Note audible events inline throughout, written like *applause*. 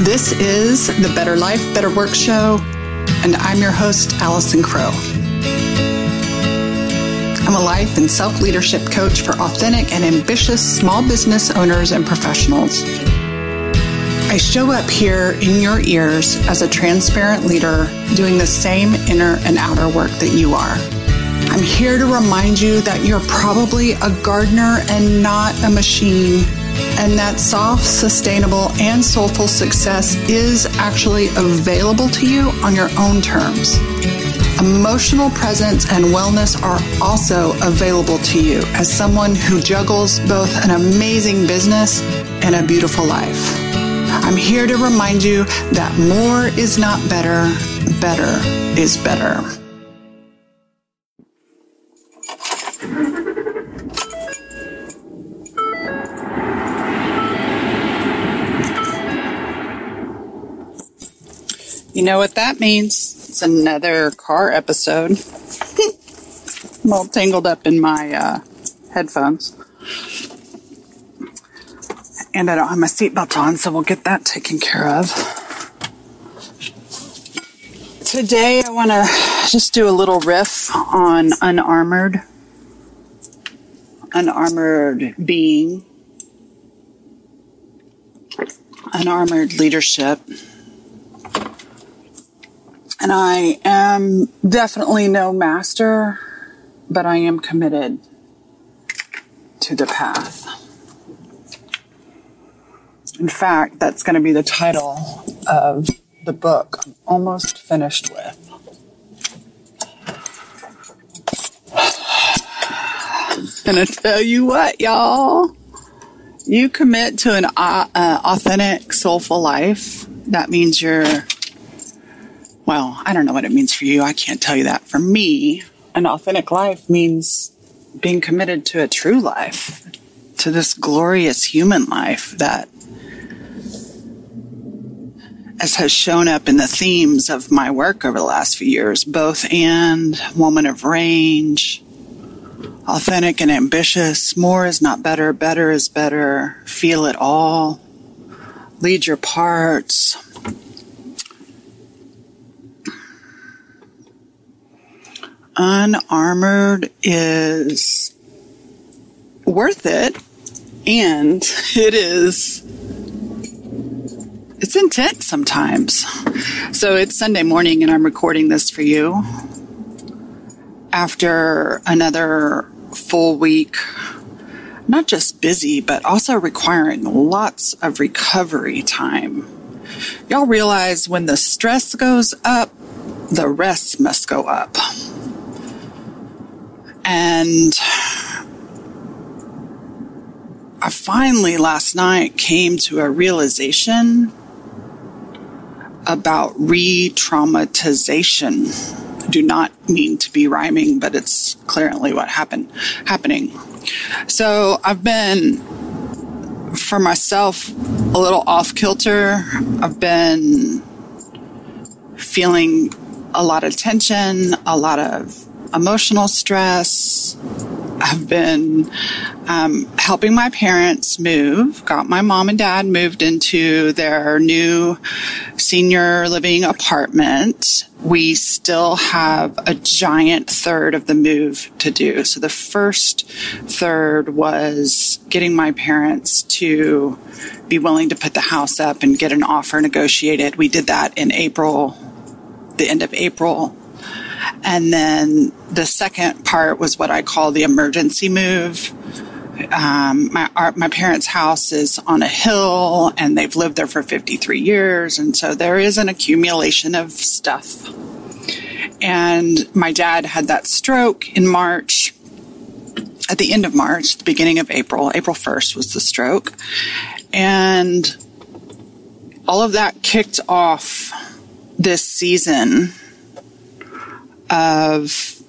This is the Better Life, Better Work Show, and I'm your host, Allison Crow. I'm a life and self leadership coach for authentic and ambitious small business owners and professionals. I show up here in your ears as a transparent leader doing the same inner and outer work that you are. I'm here to remind you that you're probably a gardener and not a machine and that soft, sustainable, and soulful success is actually available to you on your own terms. Emotional presence and wellness are also available to you as someone who juggles both an amazing business and a beautiful life. I'm here to remind you that more is not better, better is better. You know what that means? It's another car episode. I'm all tangled up in my uh, headphones. And I don't have my seatbelt on, so we'll get that taken care of. Today, I want to just do a little riff on unarmored. Unarmored being. Unarmored leadership and I am definitely no master, but I am committed to the path. In fact, that's going to be the title of the book I'm almost finished with. *sighs* gonna tell you what, y'all. You commit to an uh, authentic, soulful life. That means you're well, I don't know what it means for you. I can't tell you that. For me, an authentic life means being committed to a true life, to this glorious human life that as has shown up in the themes of my work over the last few years, both and woman of range, authentic and ambitious, more is not better, better is better, feel it all, lead your parts, unarmored is worth it and *laughs* it is it's intense sometimes. So it's sunday morning and i'm recording this for you after another full week not just busy but also requiring lots of recovery time. Y'all realize when the stress goes up the rest must go up and I finally last night came to a realization about re traumatization. Do not mean to be rhyming, but it's clearly what happened happening. So I've been for myself a little off kilter. I've been feeling a lot of tension, a lot of emotional stress. I've been um, helping my parents move, got my mom and dad moved into their new senior living apartment. We still have a giant third of the move to do. So the first third was getting my parents to be willing to put the house up and get an offer negotiated. We did that in April, the end of April and then the second part was what I call the emergency move. Um, my our, my parents' house is on a hill, and they've lived there for 53 years, and so there is an accumulation of stuff. And my dad had that stroke in March, at the end of March, the beginning of April. April 1st was the stroke, and all of that kicked off this season of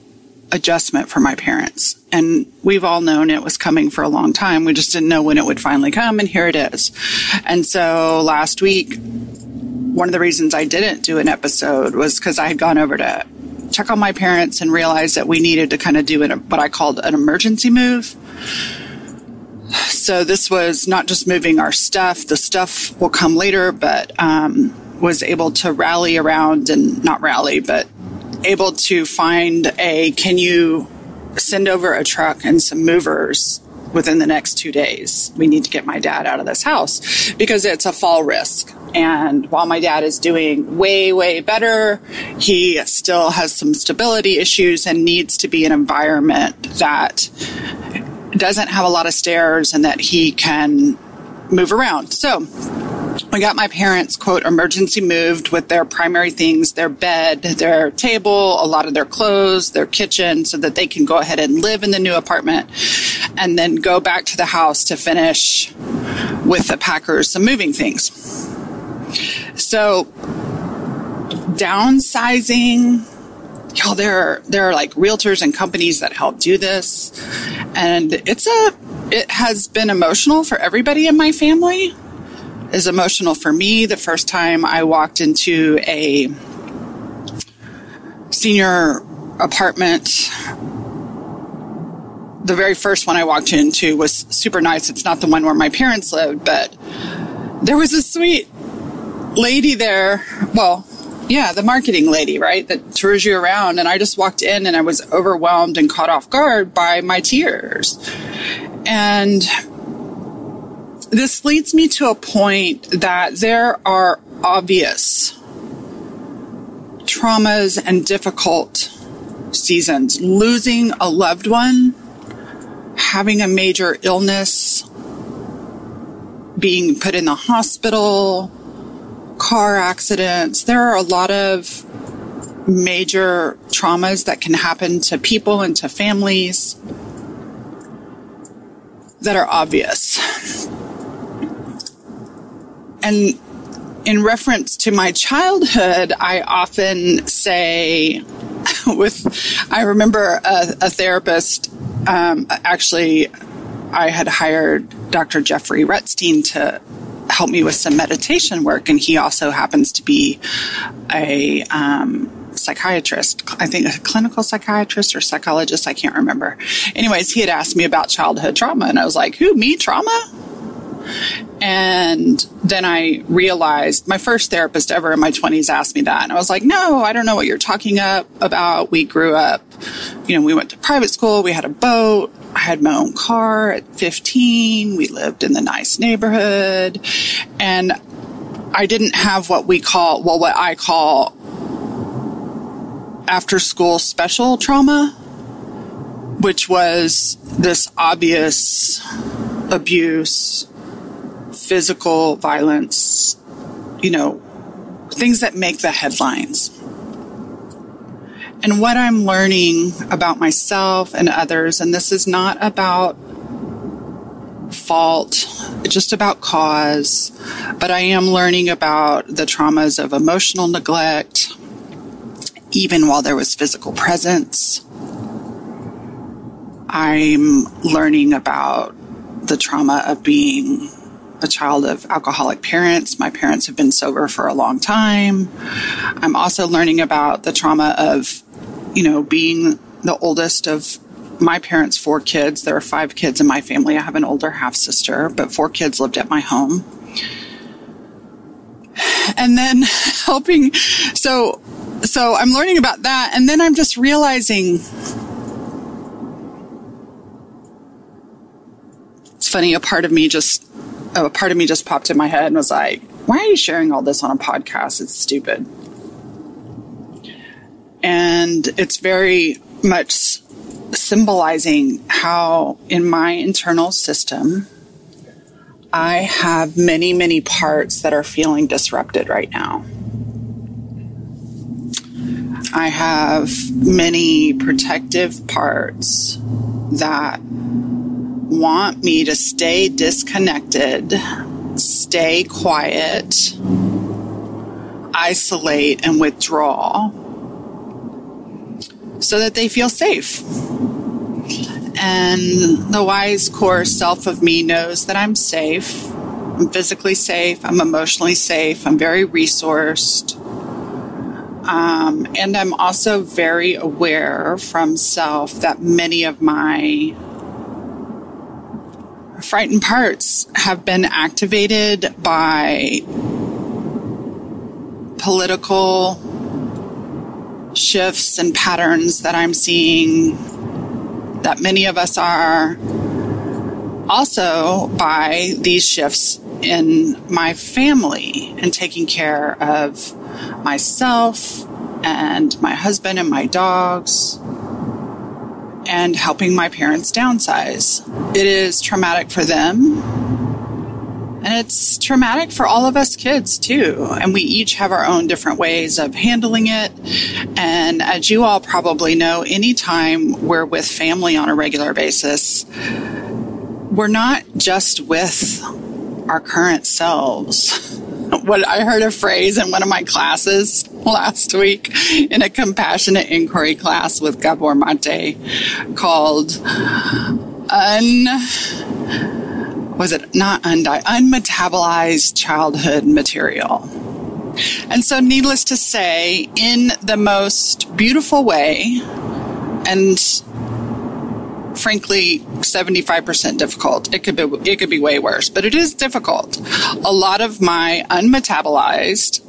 adjustment for my parents. And we've all known it was coming for a long time. We just didn't know when it would finally come, and here it is. And so last week, one of the reasons I didn't do an episode was because I had gone over to check on my parents and realized that we needed to kind of do an, what I called an emergency move. So this was not just moving our stuff, the stuff will come later, but um, was able to rally around and not rally, but able to find a can you send over a truck and some movers within the next two days. We need to get my dad out of this house because it's a fall risk. And while my dad is doing way, way better, he still has some stability issues and needs to be an environment that doesn't have a lot of stairs and that he can move around. So we got my parents, quote, emergency moved with their primary things, their bed, their table, a lot of their clothes, their kitchen, so that they can go ahead and live in the new apartment and then go back to the house to finish with the packers some moving things. So downsizing, y'all, there are, there are like realtors and companies that help do this. And it's a, it has been emotional for everybody in my family is emotional for me. The first time I walked into a senior apartment, the very first one I walked into was super nice. It's not the one where my parents lived, but there was a sweet lady there. Well, yeah, the marketing lady, right? That tours you around. And I just walked in and I was overwhelmed and caught off guard by my tears. And this leads me to a point that there are obvious traumas and difficult seasons. Losing a loved one, having a major illness, being put in the hospital, car accidents. There are a lot of major traumas that can happen to people and to families that are obvious. And in reference to my childhood, I often say, *laughs* with, I remember a, a therapist, um, actually, I had hired Dr. Jeffrey Rutstein to help me with some meditation work, and he also happens to be a um, psychiatrist. I think a clinical psychiatrist or psychologist. I can't remember. Anyways, he had asked me about childhood trauma, and I was like, "Who? Me? Trauma?" And then I realized my first therapist ever in my 20s asked me that. And I was like, no, I don't know what you're talking up about. We grew up, you know, we went to private school, we had a boat. I had my own car at 15. We lived in the nice neighborhood. And I didn't have what we call, well, what I call after school special trauma, which was this obvious abuse physical violence, you know, things that make the headlines. And what I'm learning about myself and others, and this is not about fault, just about cause, but I am learning about the traumas of emotional neglect, even while there was physical presence. I'm learning about the trauma of being a child of alcoholic parents. My parents have been sober for a long time. I'm also learning about the trauma of, you know, being the oldest of my parents' four kids. There are five kids in my family. I have an older half sister, but four kids lived at my home. And then *laughs* helping, so, so I'm learning about that. And then I'm just realizing it's funny, a part of me just Oh, a part of me just popped in my head and was like, why are you sharing all this on a podcast? It's stupid. And it's very much symbolizing how, in my internal system, I have many, many parts that are feeling disrupted right now. I have many protective parts that want me to stay disconnected, stay quiet, isolate, and withdraw so that they feel safe. And the wise core self of me knows that I'm safe. I'm physically safe. I'm emotionally safe. I'm very resourced. Um, and I'm also very aware from self that many of my frightened parts have been activated by political shifts and patterns that I'm seeing that many of us are. Also, by these shifts in my family and taking care of myself and my husband and my dogs and helping my parents downsize. It is traumatic for them. And it's traumatic for all of us kids too. And we each have our own different ways of handling it. And as you all probably know, anytime we're with family on a regular basis, we're not just with our current selves. What I heard a phrase in one of my classes last week in a compassionate inquiry class with Gabor Mate called un was it not undie unmetabolized childhood material. And so needless to say, in the most beautiful way and frankly 75% difficult. It could be it could be way worse, but it is difficult. A lot of my unmetabolized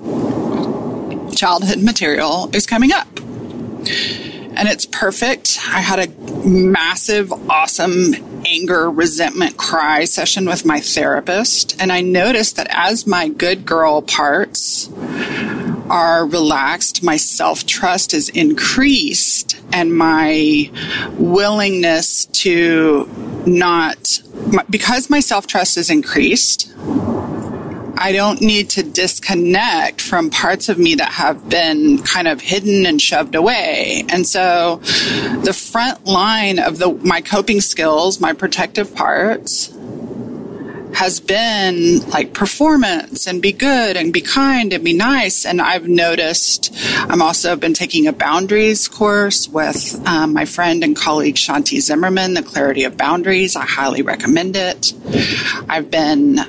childhood material is coming up. And it's perfect. I had a massive, awesome anger, resentment cry session with my therapist. And I noticed that as my good girl parts are relaxed, my self trust is increased, and my willingness to not, because my self trust is increased, I don't need to disconnect from parts of me that have been kind of hidden and shoved away. And so the front line of the, my coping skills, my protective parts, has been like performance and be good and be kind and be nice. And I've noticed I'm also been taking a boundaries course with um, my friend and colleague Shanti Zimmerman, The Clarity of Boundaries. I highly recommend it. I've been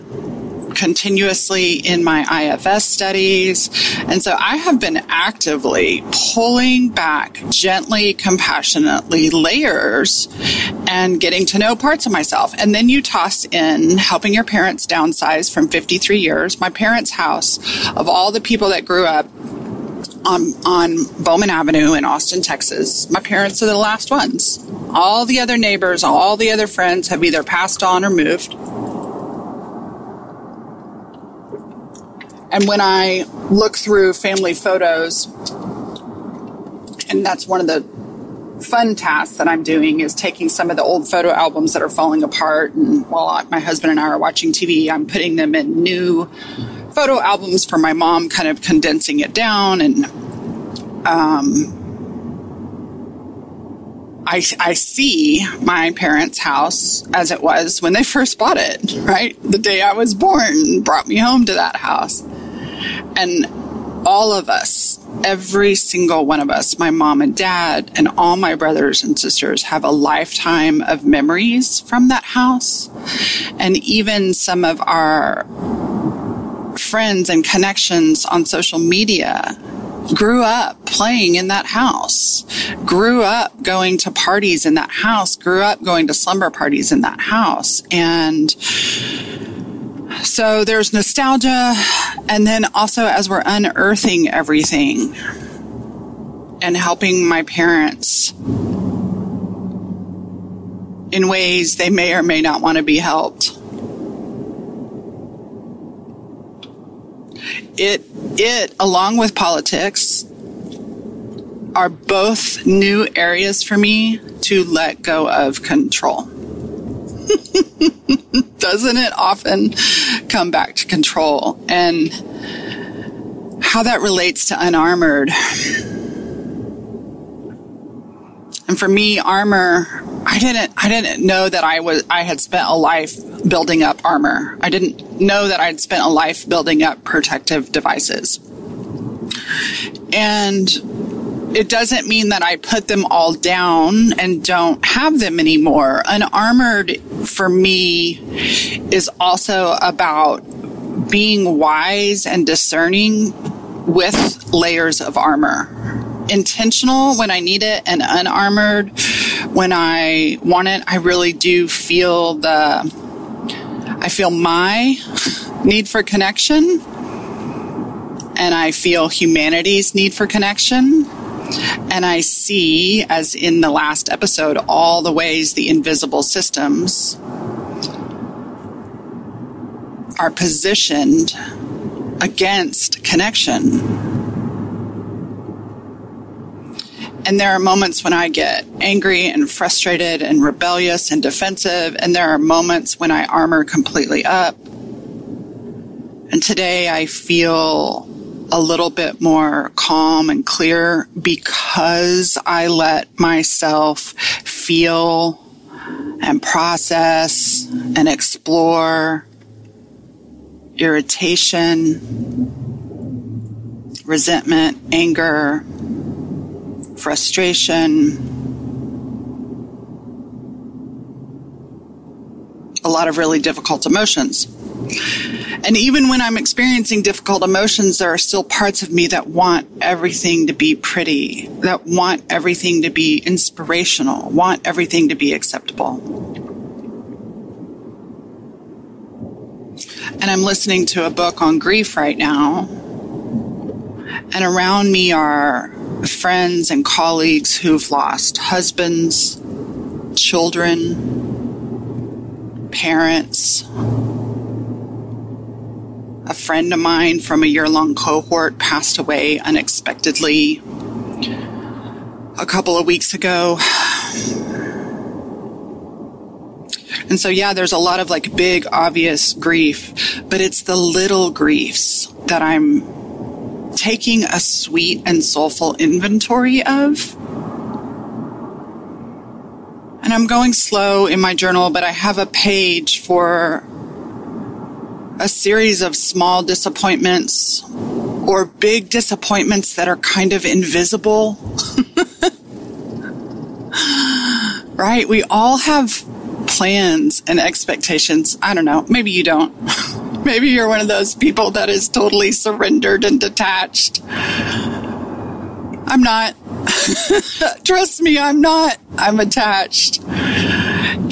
continuously in my IFS studies. And so I have been actively pulling back gently, compassionately layers and getting to know parts of myself. And then you toss in helping your parents downsize from 53 years. My parents' house, of all the people that grew up on, on Bowman Avenue in Austin, Texas, my parents are the last ones. All the other neighbors, all the other friends have either passed on or moved. And when I look through family photos, and that's one of the fun tasks that I'm doing is taking some of the old photo albums that are falling apart. And while my husband and I are watching TV, I'm putting them in new photo albums for my mom, kind of condensing it down. And um, I, I see my parents' house as it was when they first bought it, right? The day I was born brought me home to that house. And all of us, every single one of us, my mom and dad, and all my brothers and sisters have a lifetime of memories from that house. And even some of our friends and connections on social media grew up playing in that house, grew up going to parties in that house, grew up going to slumber parties in that house. And so there's nostalgia. And then also, as we're unearthing everything and helping my parents in ways they may or may not want to be helped. It, it, along with politics, are both new areas for me to let go of control. *laughs* Doesn't it often come back to control? And how that relates to unarmored. And for me, armor, I didn't, I didn't know that I was, I had spent a life building up armor. I didn't know that I'd spent a life building up protective devices. And it doesn't mean that I put them all down and don't have them anymore. Unarmored for me is also about being wise and discerning with layers of armor. Intentional when I need it and unarmored when I want it. I really do feel the I feel my need for connection and I feel humanity's need for connection. And I see, as in the last episode, all the ways the invisible systems are positioned against connection. And there are moments when I get angry and frustrated and rebellious and defensive. And there are moments when I armor completely up. And today I feel a little bit more calm and clear because I let myself feel and process and explore irritation, resentment, anger, frustration, a lot of really difficult emotions. And even when I'm experiencing difficult emotions, there are still parts of me that want everything to be pretty, that want everything to be inspirational, want everything to be acceptable. And I'm listening to a book on grief right now. And around me are friends and colleagues who've lost husbands, children, parents, friend of mine from a year long cohort passed away unexpectedly a couple of weeks ago. And so, yeah, there's a lot of like big, obvious grief, but it's the little griefs that I'm taking a sweet and soulful inventory of. And I'm going slow in my journal, but I have a page for a series of small disappointments or big disappointments that are kind of invisible. *laughs* right? We all have plans and expectations. I don't know. Maybe you don't. *laughs* Maybe you're one of those people that is totally surrendered and detached. I'm not. *laughs* Trust me, I'm not. I'm attached.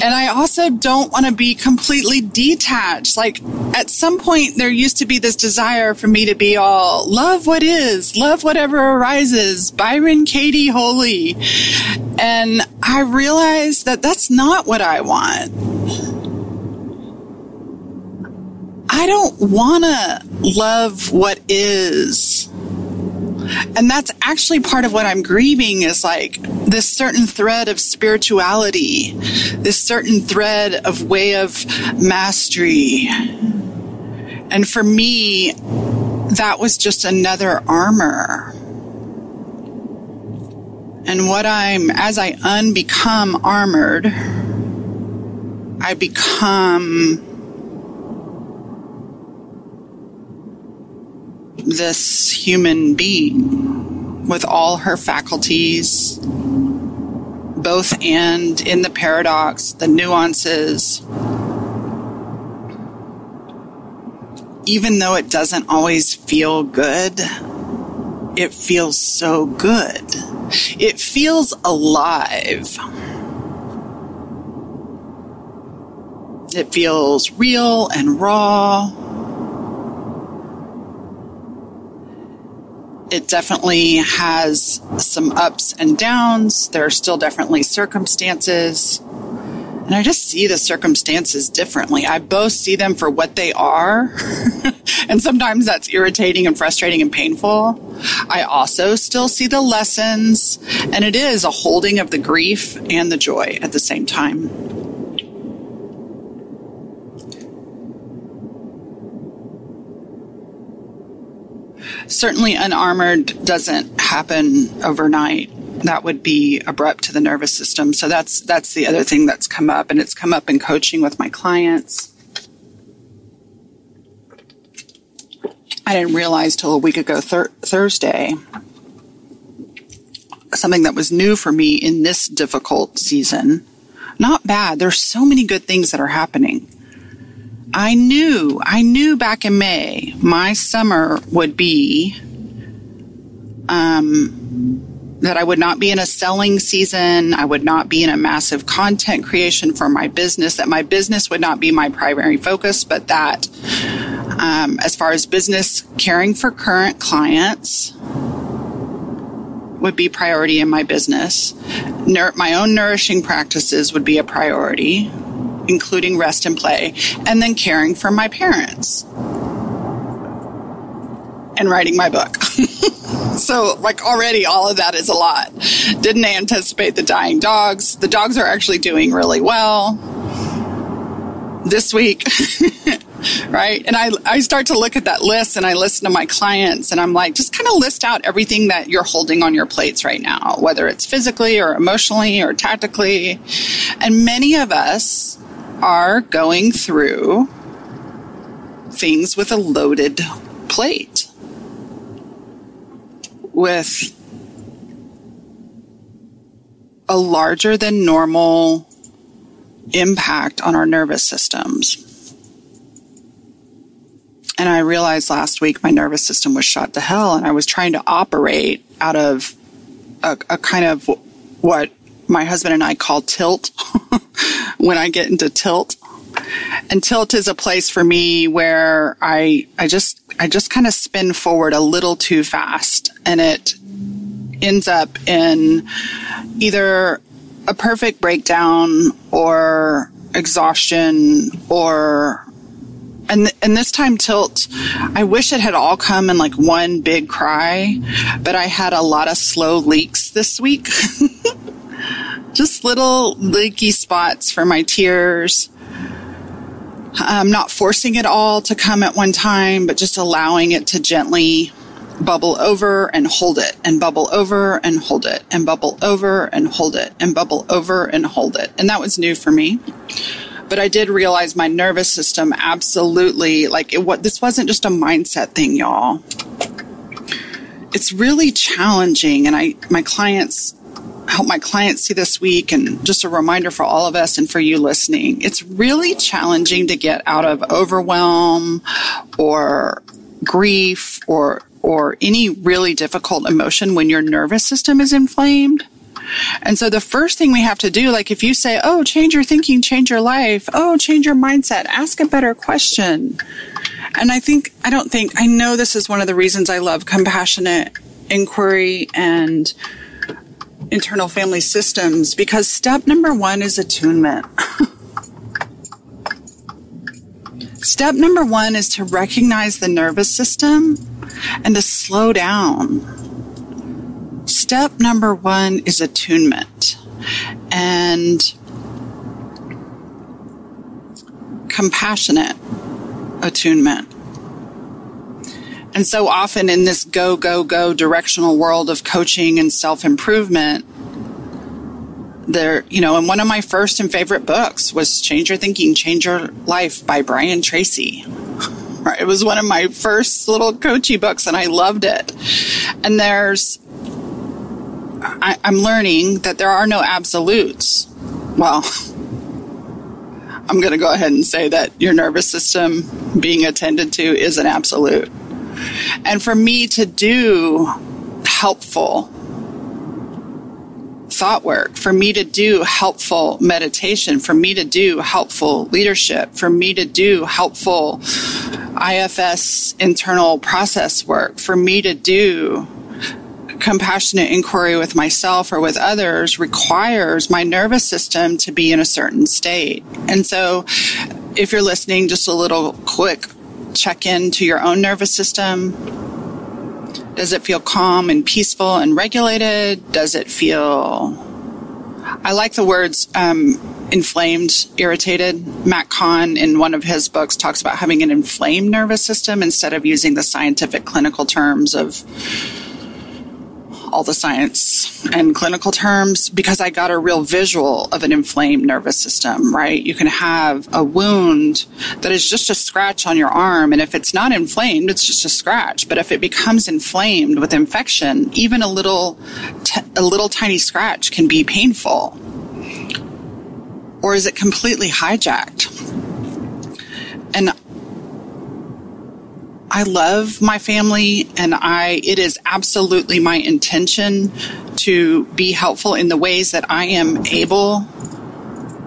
And I also don't want to be completely detached. Like at some point, there used to be this desire for me to be all love what is, love whatever arises, Byron Katie Holy. And I realized that that's not what I want. I don't want to love what is. And that's actually part of what I'm grieving is like this certain thread of spirituality, this certain thread of way of mastery. And for me, that was just another armor. And what I'm, as I unbecome armored, I become this human being with all her faculties, both and in the paradox, the nuances. Even though it doesn't always feel good, it feels so good. It feels alive. It feels real and raw. It definitely has some ups and downs. There are still definitely circumstances. And I just see the circumstances differently. I both see them for what they are. *laughs* and sometimes that's irritating and frustrating and painful. I also still see the lessons. And it is a holding of the grief and the joy at the same time. Certainly unarmored doesn't happen overnight. That would be abrupt to the nervous system. So that's that's the other thing that's come up, and it's come up in coaching with my clients. I didn't realize till a week ago thir- Thursday something that was new for me in this difficult season. Not bad. There's so many good things that are happening. I knew, I knew back in May, my summer would be, um, that I would not be in a selling season. I would not be in a massive content creation for my business, that my business would not be my primary focus, but that um, as far as business, caring for current clients would be priority in my business. Nur- my own nourishing practices would be a priority, including rest and play, and then caring for my parents and writing my book. *laughs* so, like, already all of that is a lot. Didn't anticipate the dying dogs. The dogs are actually doing really well this week. *laughs* right? And I, I start to look at that list and I listen to my clients and I'm like, just kind of list out everything that you're holding on your plates right now, whether it's physically or emotionally or tactically. And many of us are going through things with a loaded plate with a larger than normal impact on our nervous systems. And I realized last week my nervous system was shot to hell, and I was trying to operate out of a, a kind of what my husband and I call tilt *laughs* when I get into tilt. And tilt is a place for me where I I just I just kind of spin forward a little too fast and it ends up in either a perfect breakdown or exhaustion or and and this time tilt i wish it had all come in like one big cry but i had a lot of slow leaks this week *laughs* just little leaky spots for my tears. I'm not forcing it all to come at one time but just allowing it to gently bubble over and hold it and bubble over and hold it and bubble over and hold it and bubble over and hold it. And that was new for me. But I did realize my nervous system absolutely like it what this wasn't just a mindset thing, y'all. It's really challenging and I my clients help my clients see this week and just a reminder for all of us and for you listening. It's really challenging to get out of overwhelm or grief or or any really difficult emotion when your nervous system is inflamed. And so the first thing we have to do, like if you say, oh, change your thinking, change your life, oh, change your mindset, ask a better question. And I think, I don't think, I know this is one of the reasons I love compassionate inquiry and internal family systems because step number one is attunement. *laughs* step number one is to recognize the nervous system and to slow down step number one is attunement. And compassionate attunement. And so often in this go, go, go directional world of coaching and self improvement, there, you know, and one of my first and favorite books was Change Your Thinking, Change Your Life by Brian Tracy. It was one of my first little coachy books and I loved it. And there's I, I'm learning that there are no absolutes. Well, *laughs* I'm going to go ahead and say that your nervous system being attended to is an absolute. And for me to do helpful thought work, for me to do helpful meditation, for me to do helpful leadership, for me to do helpful IFS internal process work, for me to do compassionate inquiry with myself or with others requires my nervous system to be in a certain state. And so, if you're listening, just a little quick check in to your own nervous system. Does it feel calm and peaceful and regulated? Does it feel I like the words um, inflamed, irritated. Matt Kahn, in one of his books, talks about having an inflamed nervous system instead of using the scientific clinical terms of all the science and clinical terms because I got a real visual of an inflamed nervous system, right? You can have a wound that is just a scratch on your arm. And if it's not inflamed, it's just a scratch. But if it becomes inflamed with infection, even a little, t- a little tiny scratch can be painful. Or is it completely hijacked? And I love my family and I, it is absolutely my intention to be helpful in the ways that I am able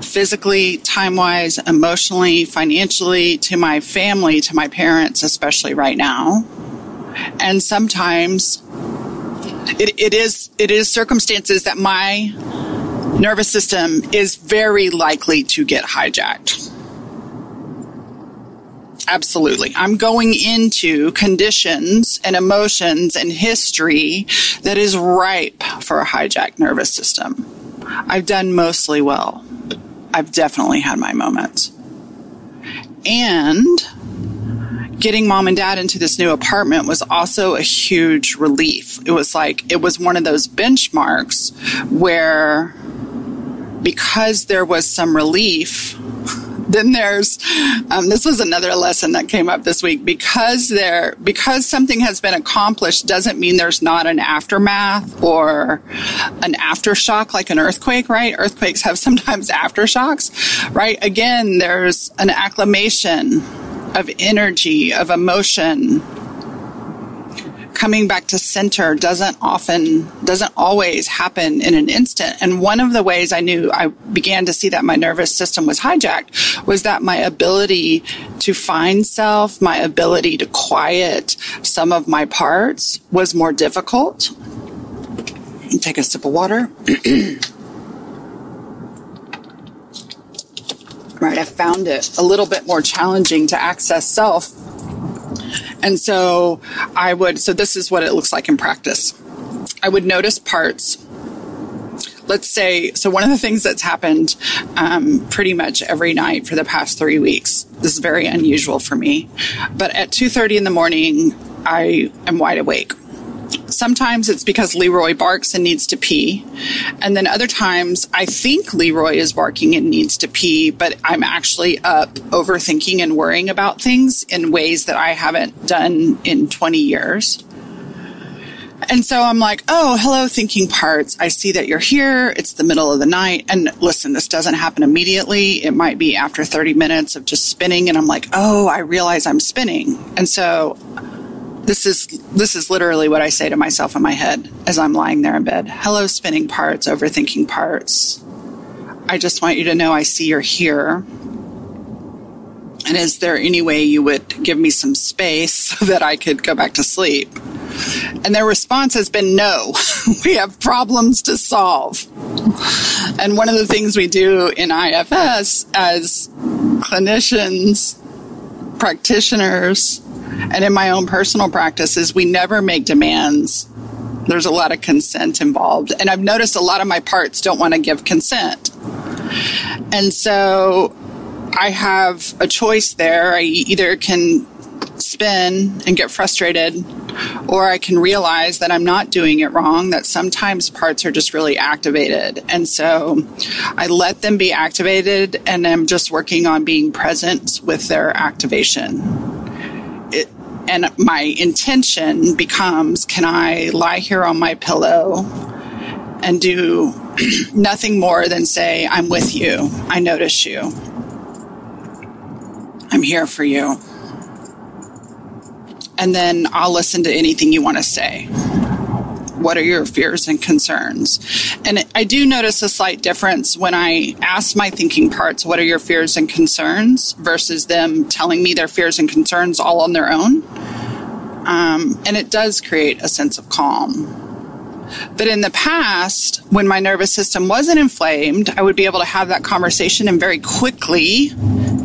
physically, time wise, emotionally, financially, to my family, to my parents, especially right now. And sometimes it, it is it is circumstances that my nervous system is very likely to get hijacked. Absolutely. I'm going into conditions and emotions and history that is ripe for a hijacked nervous system. I've done mostly well. I've definitely had my moments. And getting mom and dad into this new apartment was also a huge relief. It was like, it was one of those benchmarks where because there was some relief, then there's um, this was another lesson that came up this week. Because there because something has been accomplished doesn't mean there's not an aftermath or an aftershock like an earthquake right? Earthquakes have *laughs* sometimes aftershocks right? Again there's an acclamation of energy of emotion coming back to center doesn't often, doesn't always happen in an instant. And one of the ways I knew I began to see that my nervous system was hijacked was that my ability to find self, my ability to quiet some of my parts was more difficult. Take a sip of water. *clears throat* right, I found it a little bit more challenging to access self and so I would, so this is what it looks like in practice. I would notice parts. Let's say, so one of the things that's happened um, pretty much every night for the past three weeks. This is very unusual for me, but at two thirty in the morning, I am wide awake sometimes it's because Leroy barks and needs to pee. And then other times I think Leroy is barking and needs to pee, but I'm actually up overthinking and worrying about things in ways that I haven't done in 20 years. And so I'm like, oh, hello, thinking parts. I see that you're here. It's the middle of the night. And listen, this doesn't happen immediately. It might be after 30 minutes of just spinning. And I'm like, oh, I realize I'm spinning. And so this is this is literally what I say to myself in my head as I'm lying there in bed. Hello, spinning parts, overthinking parts. I just want you to know I see you're here. And is there any way you would give me some space *laughs* so that I could go back to sleep? And their response has been no. *laughs* we have problems to solve. And one of the things we do in IFS as clinicians, practitioners, and in my own personal practices, we never make demands. There's a lot of consent involved. And I've noticed a lot of my parts don't want to give consent. And so I have a choice there. I either can spin and get frustrated, or I can realize that I'm not doing it wrong, that sometimes parts are just really activated. And so I let them be activated, and I'm just working on being present with their activation and my intention becomes can I lie here on my pillow and do *clears throat* nothing more than say, I'm with you. I notice you. I'm here for you. And then I'll listen to anything you want to say. What are your fears and concerns? And I do notice a slight difference when I ask my thinking parts, what are your fears and concerns, versus them telling me their fears and concerns all on their own. Um, and it does create a sense of calm. But in the past, when my nervous system wasn't inflamed, I would be able to have that conversation and very quickly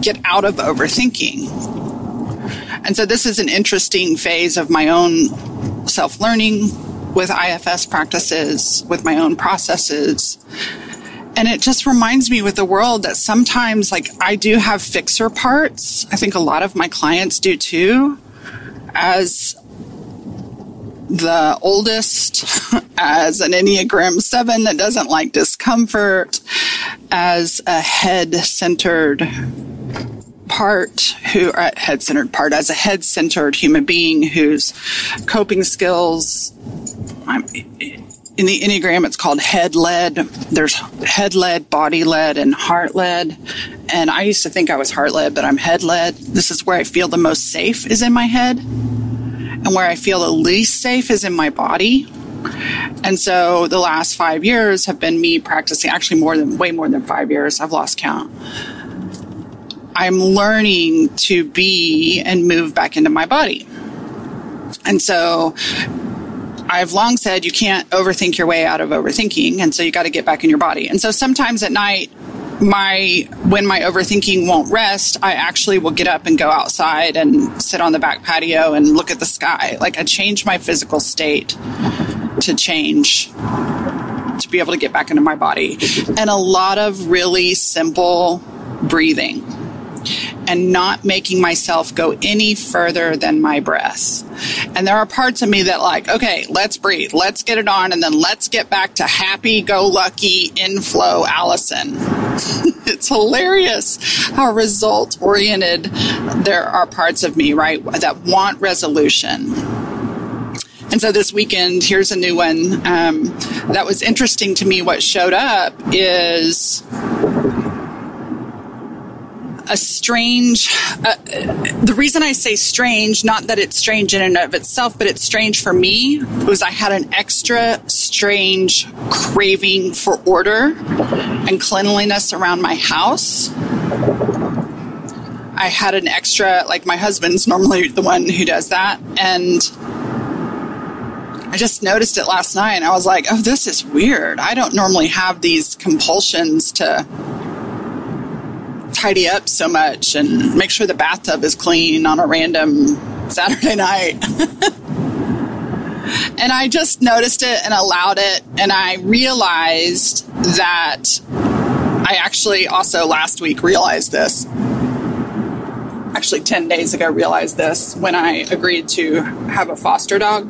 get out of overthinking. And so this is an interesting phase of my own self learning with IFS practices, with my own processes. And it just reminds me with the world that sometimes, like, I do have fixer parts. I think a lot of my clients do too. As the oldest, *laughs* as an Enneagram 7 that doesn't like discomfort, as a head centered part who uh, head centered part as a head centered human being whose coping skills I'm, in the Enneagram, it's called head led. There's head led, body led, and heart led. And I used to think I was heart led, but I'm head led. This is where I feel the most safe is in my head. And where I feel the least safe is in my body. And so the last five years have been me practicing, actually more than, way more than five years. I've lost count. I'm learning to be and move back into my body. And so I've long said you can't overthink your way out of overthinking. And so you got to get back in your body. And so sometimes at night, my when my overthinking won't rest, I actually will get up and go outside and sit on the back patio and look at the sky. Like I change my physical state to change to be able to get back into my body. And a lot of really simple breathing and not making myself go any further than my breath. And there are parts of me that like, okay, let's breathe, let's get it on, and then let's get back to happy go lucky inflow Allison. *laughs* it's hilarious how result oriented there are parts of me, right, that want resolution. And so this weekend, here's a new one um, that was interesting to me. What showed up is a strange. Uh, the reason I say strange, not that it's strange in and of itself, but it's strange for me, was I had an extra strange craving for order and cleanliness around my house. I had an extra, like my husband's normally the one who does that, and I just noticed it last night I was like, oh, this is weird. I don't normally have these compulsions to tidy up so much and make sure the bathtub is clean on a random Saturday *laughs* night. and I just noticed it and allowed it. And I realized that I actually also last week realized this. Actually, 10 days ago, realized this when I agreed to have a foster dog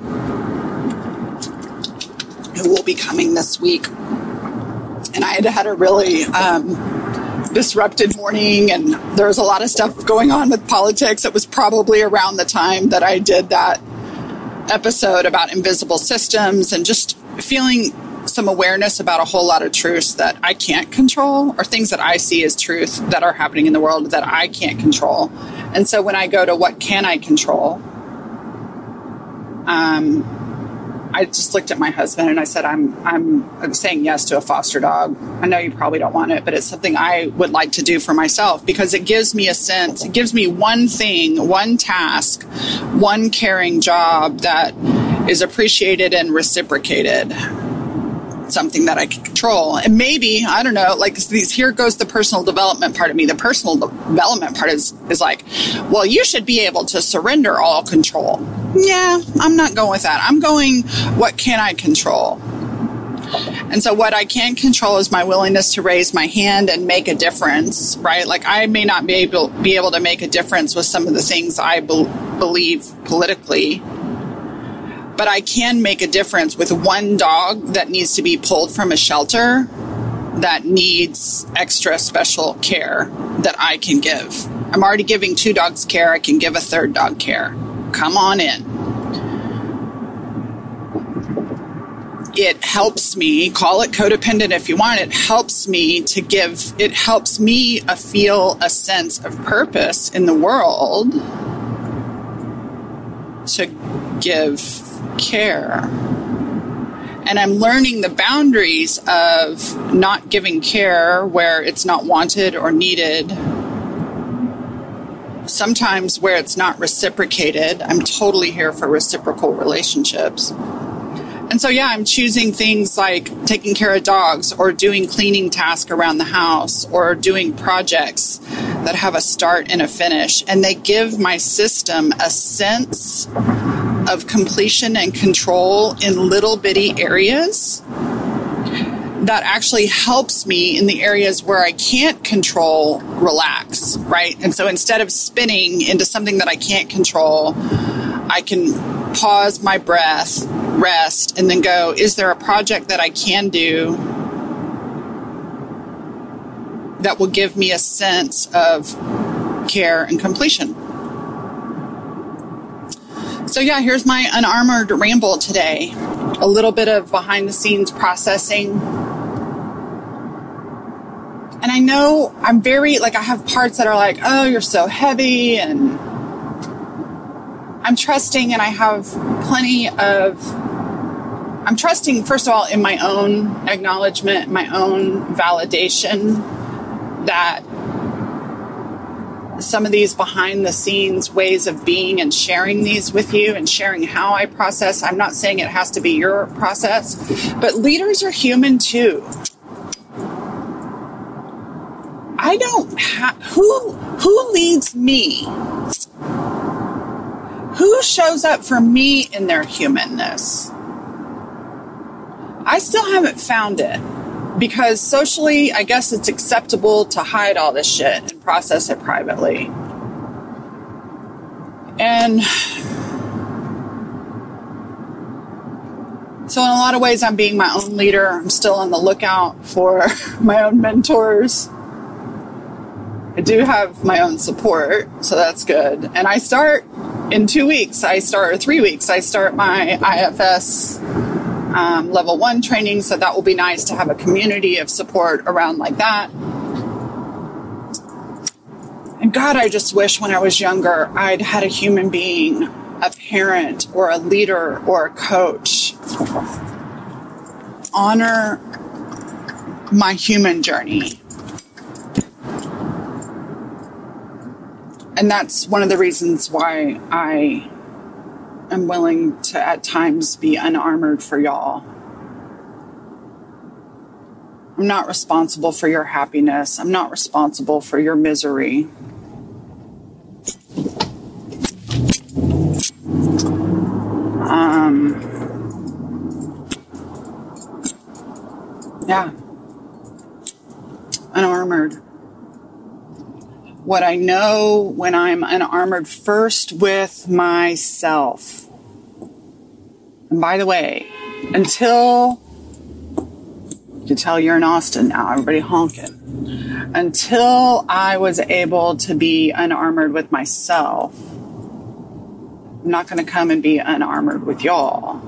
who will be coming this week. And I had had a really um, disrupted morning and there was a lot of stuff going on with politics. It was probably around the time that I did that episode about invisible systems and just feeling some awareness about a whole lot of truths that I can't control or things that I see as truth that are happening in the world that I can't control. And so when I go to what can I control, um, I just looked at my husband and I said, I'm, I'm, I'm saying yes to a foster dog. I know you probably don't want it, but it's something I would like to do for myself because it gives me a sense, it gives me one thing, one task, one caring job that is appreciated and reciprocated something that I can control. And maybe, I don't know, like these here goes the personal development part of me. The personal development part is is like, well, you should be able to surrender all control. Yeah, I'm not going with that. I'm going what can I control? And so what I can control is my willingness to raise my hand and make a difference, right? Like I may not be able be able to make a difference with some of the things I be- believe politically but I can make a difference with one dog that needs to be pulled from a shelter that needs extra special care that I can give. I'm already giving two dogs care, I can give a third dog care. Come on in. It helps me, call it codependent if you want, it helps me to give, it helps me a feel a sense of purpose in the world to give care. And I'm learning the boundaries of not giving care where it's not wanted or needed. Sometimes where it's not reciprocated. I'm totally here for reciprocal relationships. And so, yeah, I'm choosing things like taking care of dogs or doing cleaning tasks around the house or doing projects that have a start and a finish. And they give my system a sense of completion and control in little bitty areas that actually helps me in the areas where I can't control relax, right? And so instead of spinning into something that I can't control, I can pause my breath, rest, and then go, is there a project that I can do that will give me a sense of care and completion? So, yeah, here's my unarmored ramble today. A little bit of behind the scenes processing. And I know I'm very, like, I have parts that are like, oh, you're so heavy. And I'm trusting, and I have plenty of I'm trusting, first of all, in my own acknowledgement, my own validation that some of these behind the scenes ways of being and sharing these with you and sharing how I process. I'm not saying it has to be your process, but leaders are human too. I don't have who who leads me? Who shows up for me in their humanness? I still haven't found it because socially, I guess it's acceptable to hide all this shit and process it privately. And so, in a lot of ways, I'm being my own leader. I'm still on the lookout for *laughs* my own mentors. I do have my own support, so that's good. And I start in two weeks, I start, or three weeks, I start my IFS um, level one training. So that will be nice to have a community of support around like that. And God, I just wish when I was younger, I'd had a human being, a parent or a leader or a coach honor my human journey. And that's one of the reasons why I am willing to at times be unarmored for y'all. I'm not responsible for your happiness. I'm not responsible for your misery. Um, yeah. Unarmored what I know when I'm unarmored first with myself. And by the way, until you can tell you're in Austin now, everybody honking. Until I was able to be unarmored with myself, I'm not going to come and be unarmored with y'all.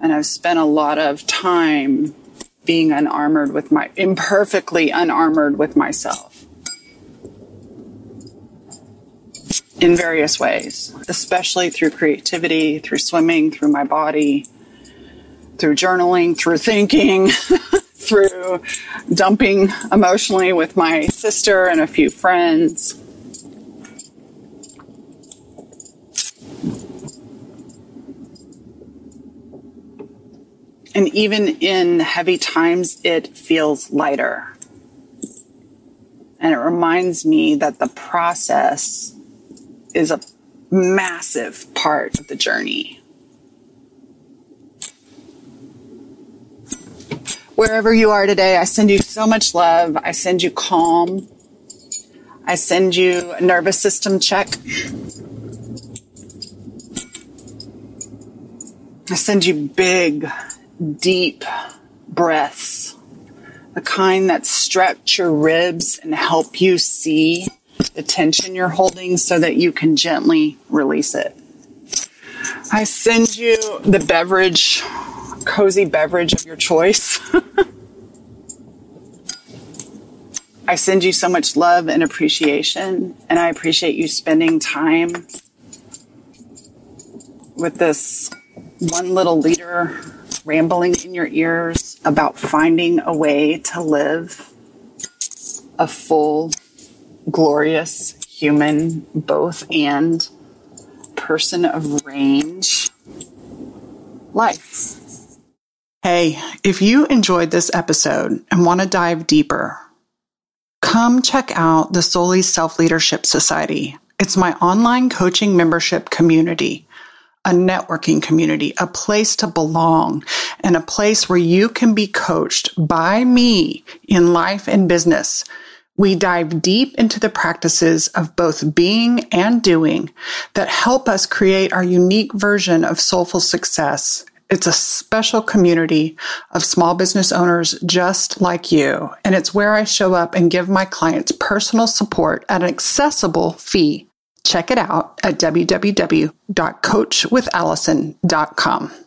And I've spent a lot of time being unarmored with my, imperfectly unarmored with myself. In various ways, especially through creativity, through swimming, through my body, through journaling, through thinking, *laughs* through dumping emotionally with my sister and a few friends. And even in heavy times, it feels lighter. And it reminds me that the process is a massive part of the journey. Wherever you are today, I send you so much love. I send you calm. I send you a nervous system check. I send you big, deep breaths, the kind that stretch your ribs and help you see the tension you're holding so that you can gently release it. I send you the beverage, cozy beverage of your choice. *laughs* I send you so much love and appreciation, and I appreciate you spending time with this one little leader rambling in your ears about finding a way to live a full glorious human, both and person of range life. Hey, if you enjoyed this episode and want to dive deeper, come check out the Soulies Self Leadership Society. It's my online coaching membership community, a networking community, a place to belong, and a place where you can be coached by me in life and business we dive deep into the practices of both being and doing that help us create our unique version of soulful success. It's a special community of small business owners just like you, and it's where I show up and give my clients personal support at an accessible fee. Check it out at www.coachwithallison.com.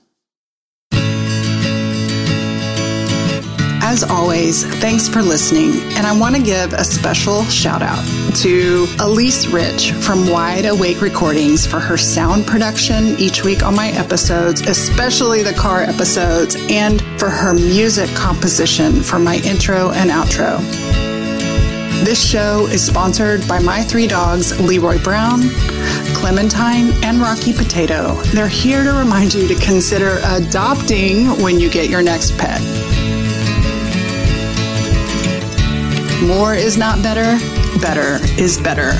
as always, thanks for listening. And I want to give a special shout out to Elise Rich from Wide Awake Recordings for her sound production each week on my episodes, especially the car episodes, and for her music composition for my intro and outro. This show is sponsored by my three dogs, Leroy Brown, Clementine, and Rocky Potato. They're here to remind you to consider adopting when you get your next pet. More is not better, better is better.